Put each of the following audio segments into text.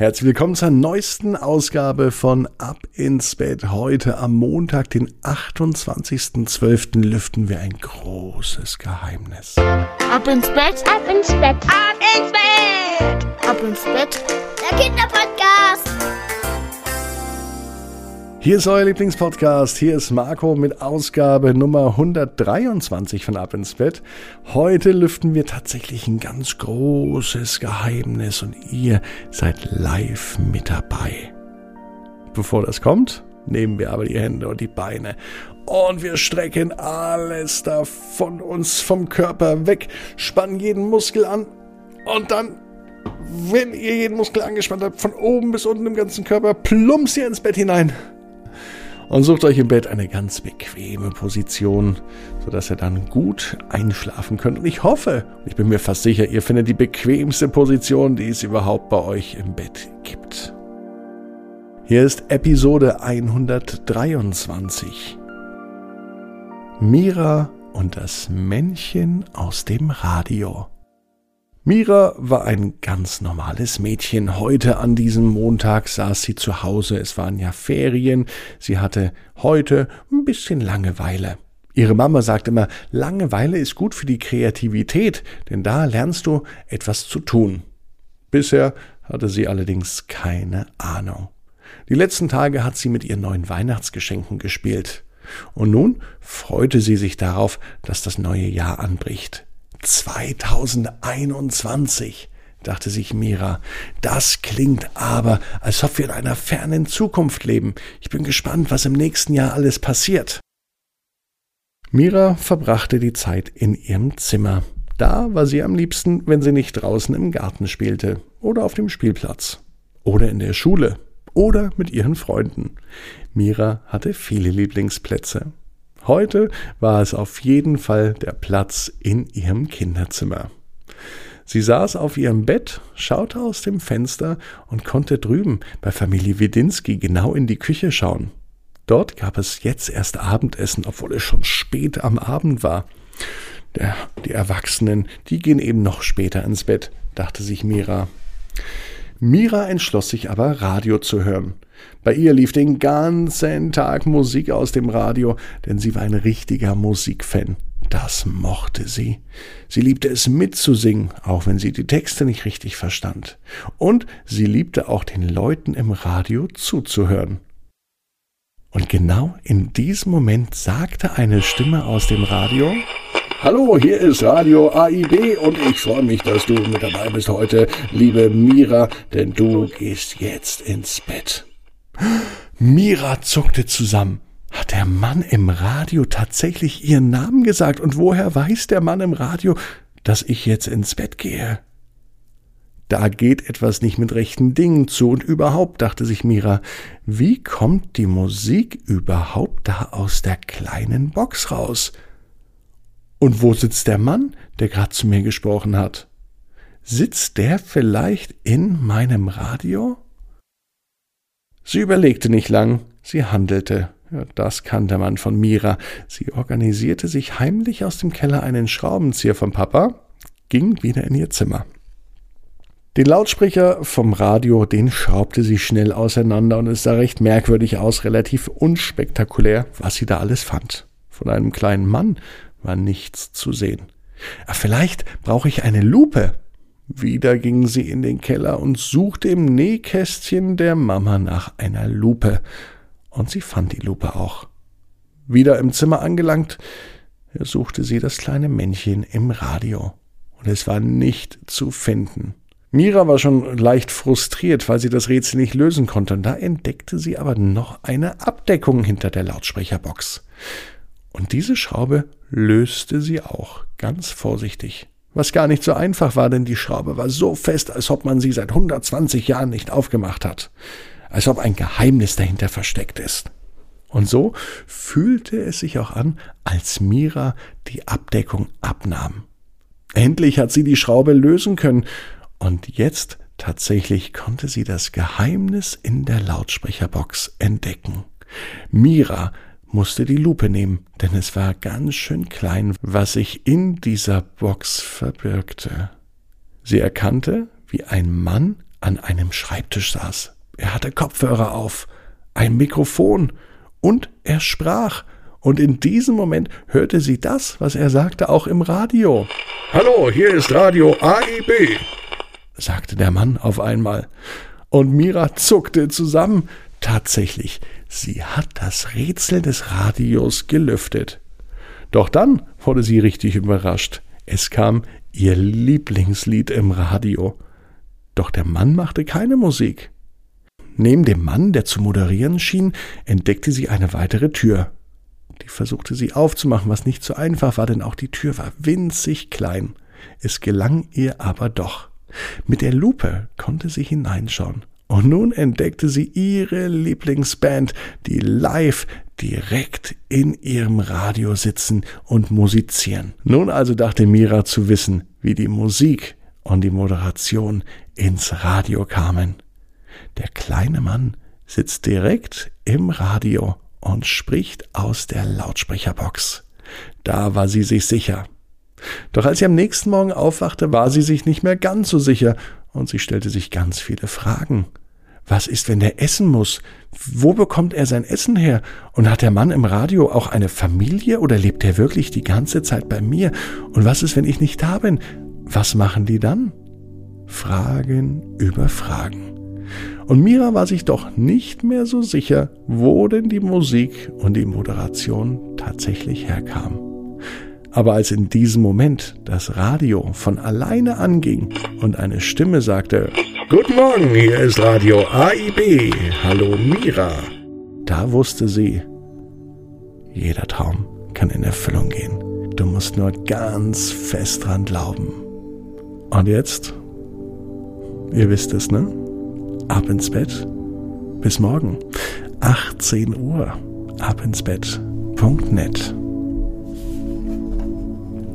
Herzlich willkommen zur neuesten Ausgabe von Ab ins Bett. Heute am Montag, den 28.12. lüften wir ein großes Geheimnis. Ab ins Bett, ab ins Bett, ab ins Bett, ab ins Bett, der Kinderpodcast. Hier ist euer Lieblingspodcast. Hier ist Marco mit Ausgabe Nummer 123 von Ab ins Bett. Heute lüften wir tatsächlich ein ganz großes Geheimnis und ihr seid live mit dabei. Bevor das kommt, nehmen wir aber die Hände und die Beine und wir strecken alles da von uns vom Körper weg, spannen jeden Muskel an und dann wenn ihr jeden Muskel angespannt habt, von oben bis unten im ganzen Körper, plumps ihr ins Bett hinein und sucht euch im Bett eine ganz bequeme Position, sodass ihr dann gut einschlafen könnt. Und ich hoffe, ich bin mir fast sicher, ihr findet die bequemste Position, die es überhaupt bei euch im Bett gibt. Hier ist Episode 123. Mira und das Männchen aus dem Radio. Mira war ein ganz normales Mädchen. Heute an diesem Montag saß sie zu Hause. Es waren ja Ferien. Sie hatte heute ein bisschen Langeweile. Ihre Mama sagt immer, Langeweile ist gut für die Kreativität, denn da lernst du etwas zu tun. Bisher hatte sie allerdings keine Ahnung. Die letzten Tage hat sie mit ihren neuen Weihnachtsgeschenken gespielt. Und nun freute sie sich darauf, dass das neue Jahr anbricht. 2021, dachte sich Mira. Das klingt aber, als ob wir in einer fernen Zukunft leben. Ich bin gespannt, was im nächsten Jahr alles passiert. Mira verbrachte die Zeit in ihrem Zimmer. Da war sie am liebsten, wenn sie nicht draußen im Garten spielte oder auf dem Spielplatz oder in der Schule oder mit ihren Freunden. Mira hatte viele Lieblingsplätze. Heute war es auf jeden Fall der Platz in ihrem Kinderzimmer. Sie saß auf ihrem Bett, schaute aus dem Fenster und konnte drüben bei Familie Widinski genau in die Küche schauen. Dort gab es jetzt erst Abendessen, obwohl es schon spät am Abend war. Der, die Erwachsenen, die gehen eben noch später ins Bett, dachte sich Mira. Mira entschloss sich aber, Radio zu hören. Bei ihr lief den ganzen Tag Musik aus dem Radio, denn sie war ein richtiger Musikfan. Das mochte sie. Sie liebte es mitzusingen, auch wenn sie die Texte nicht richtig verstand. Und sie liebte auch den Leuten im Radio zuzuhören. Und genau in diesem Moment sagte eine Stimme aus dem Radio Hallo, hier ist Radio AIB und ich freue mich, dass du mit dabei bist heute, liebe Mira, denn du gehst jetzt ins Bett. Mira zuckte zusammen. Hat der Mann im Radio tatsächlich ihren Namen gesagt? Und woher weiß der Mann im Radio, dass ich jetzt ins Bett gehe? Da geht etwas nicht mit rechten Dingen zu und überhaupt, dachte sich Mira, wie kommt die Musik überhaupt da aus der kleinen Box raus? Und wo sitzt der Mann, der gerade zu mir gesprochen hat? Sitzt der vielleicht in meinem Radio? Sie überlegte nicht lang, sie handelte. Ja, das kannte man von Mira. Sie organisierte sich heimlich aus dem Keller einen Schraubenzieher vom Papa, ging wieder in ihr Zimmer. Den Lautsprecher vom Radio, den schraubte sie schnell auseinander und es sah recht merkwürdig aus, relativ unspektakulär, was sie da alles fand. Von einem kleinen Mann war nichts zu sehen. Ach, vielleicht brauche ich eine Lupe. Wieder ging sie in den Keller und suchte im Nähkästchen der Mama nach einer Lupe. Und sie fand die Lupe auch. Wieder im Zimmer angelangt, suchte sie das kleine Männchen im Radio. Und es war nicht zu finden. Mira war schon leicht frustriert, weil sie das Rätsel nicht lösen konnte. Und da entdeckte sie aber noch eine Abdeckung hinter der Lautsprecherbox. Und diese Schraube löste sie auch ganz vorsichtig. Was gar nicht so einfach war, denn die Schraube war so fest, als ob man sie seit 120 Jahren nicht aufgemacht hat. Als ob ein Geheimnis dahinter versteckt ist. Und so fühlte es sich auch an, als Mira die Abdeckung abnahm. Endlich hat sie die Schraube lösen können, und jetzt tatsächlich konnte sie das Geheimnis in der Lautsprecherbox entdecken. Mira musste die Lupe nehmen, denn es war ganz schön klein, was sich in dieser Box verbirgte. Sie erkannte, wie ein Mann an einem Schreibtisch saß. Er hatte Kopfhörer auf, ein Mikrofon und er sprach. Und in diesem Moment hörte sie das, was er sagte, auch im Radio. Hallo, hier ist Radio AIB, sagte der Mann auf einmal. Und Mira zuckte zusammen. Tatsächlich, sie hat das Rätsel des Radios gelüftet. Doch dann wurde sie richtig überrascht. Es kam ihr Lieblingslied im Radio. Doch der Mann machte keine Musik. Neben dem Mann, der zu moderieren schien, entdeckte sie eine weitere Tür. Die versuchte sie aufzumachen, was nicht so einfach war, denn auch die Tür war winzig klein. Es gelang ihr aber doch. Mit der Lupe konnte sie hineinschauen. Und nun entdeckte sie ihre Lieblingsband, die live direkt in ihrem Radio sitzen und musizieren. Nun also dachte Mira zu wissen, wie die Musik und die Moderation ins Radio kamen. Der kleine Mann sitzt direkt im Radio und spricht aus der Lautsprecherbox. Da war sie sich sicher. Doch als sie am nächsten Morgen aufwachte, war sie sich nicht mehr ganz so sicher und sie stellte sich ganz viele Fragen. Was ist, wenn er essen muss? Wo bekommt er sein Essen her? Und hat der Mann im Radio auch eine Familie oder lebt er wirklich die ganze Zeit bei mir? Und was ist, wenn ich nicht da bin? Was machen die dann? Fragen über Fragen. Und Mira war sich doch nicht mehr so sicher, wo denn die Musik und die Moderation tatsächlich herkam. Aber als in diesem Moment das Radio von alleine anging und eine Stimme sagte, Guten Morgen, hier ist Radio AIB. Hallo Mira. Da wusste sie, jeder Traum kann in Erfüllung gehen. Du musst nur ganz fest dran glauben. Und jetzt? Ihr wisst es, ne? Ab ins Bett. Bis morgen. 18 Uhr. Ab ins Bett. Punkt net.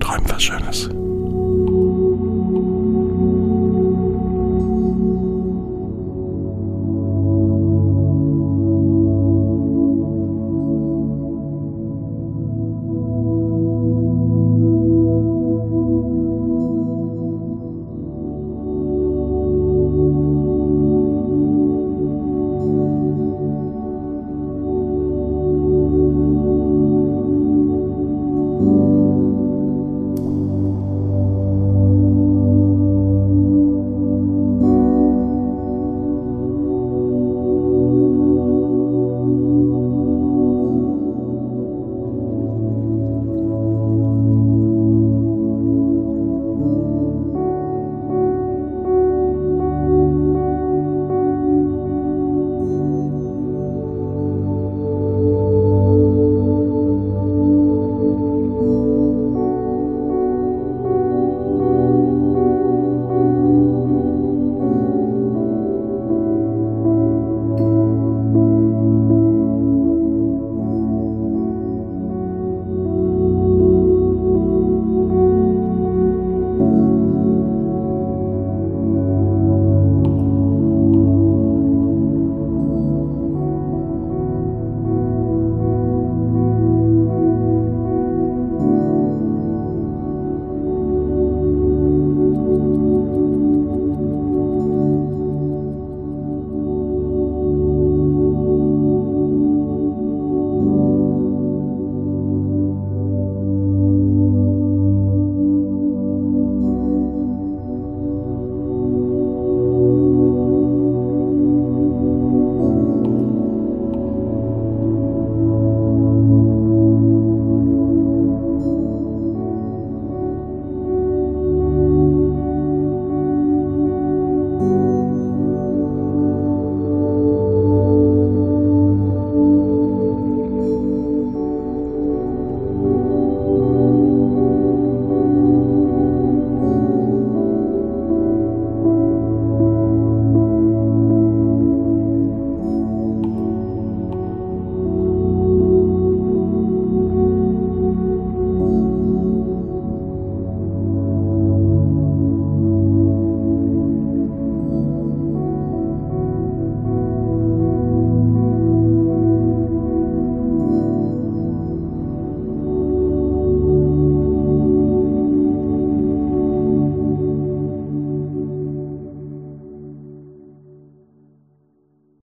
Träum was Schönes.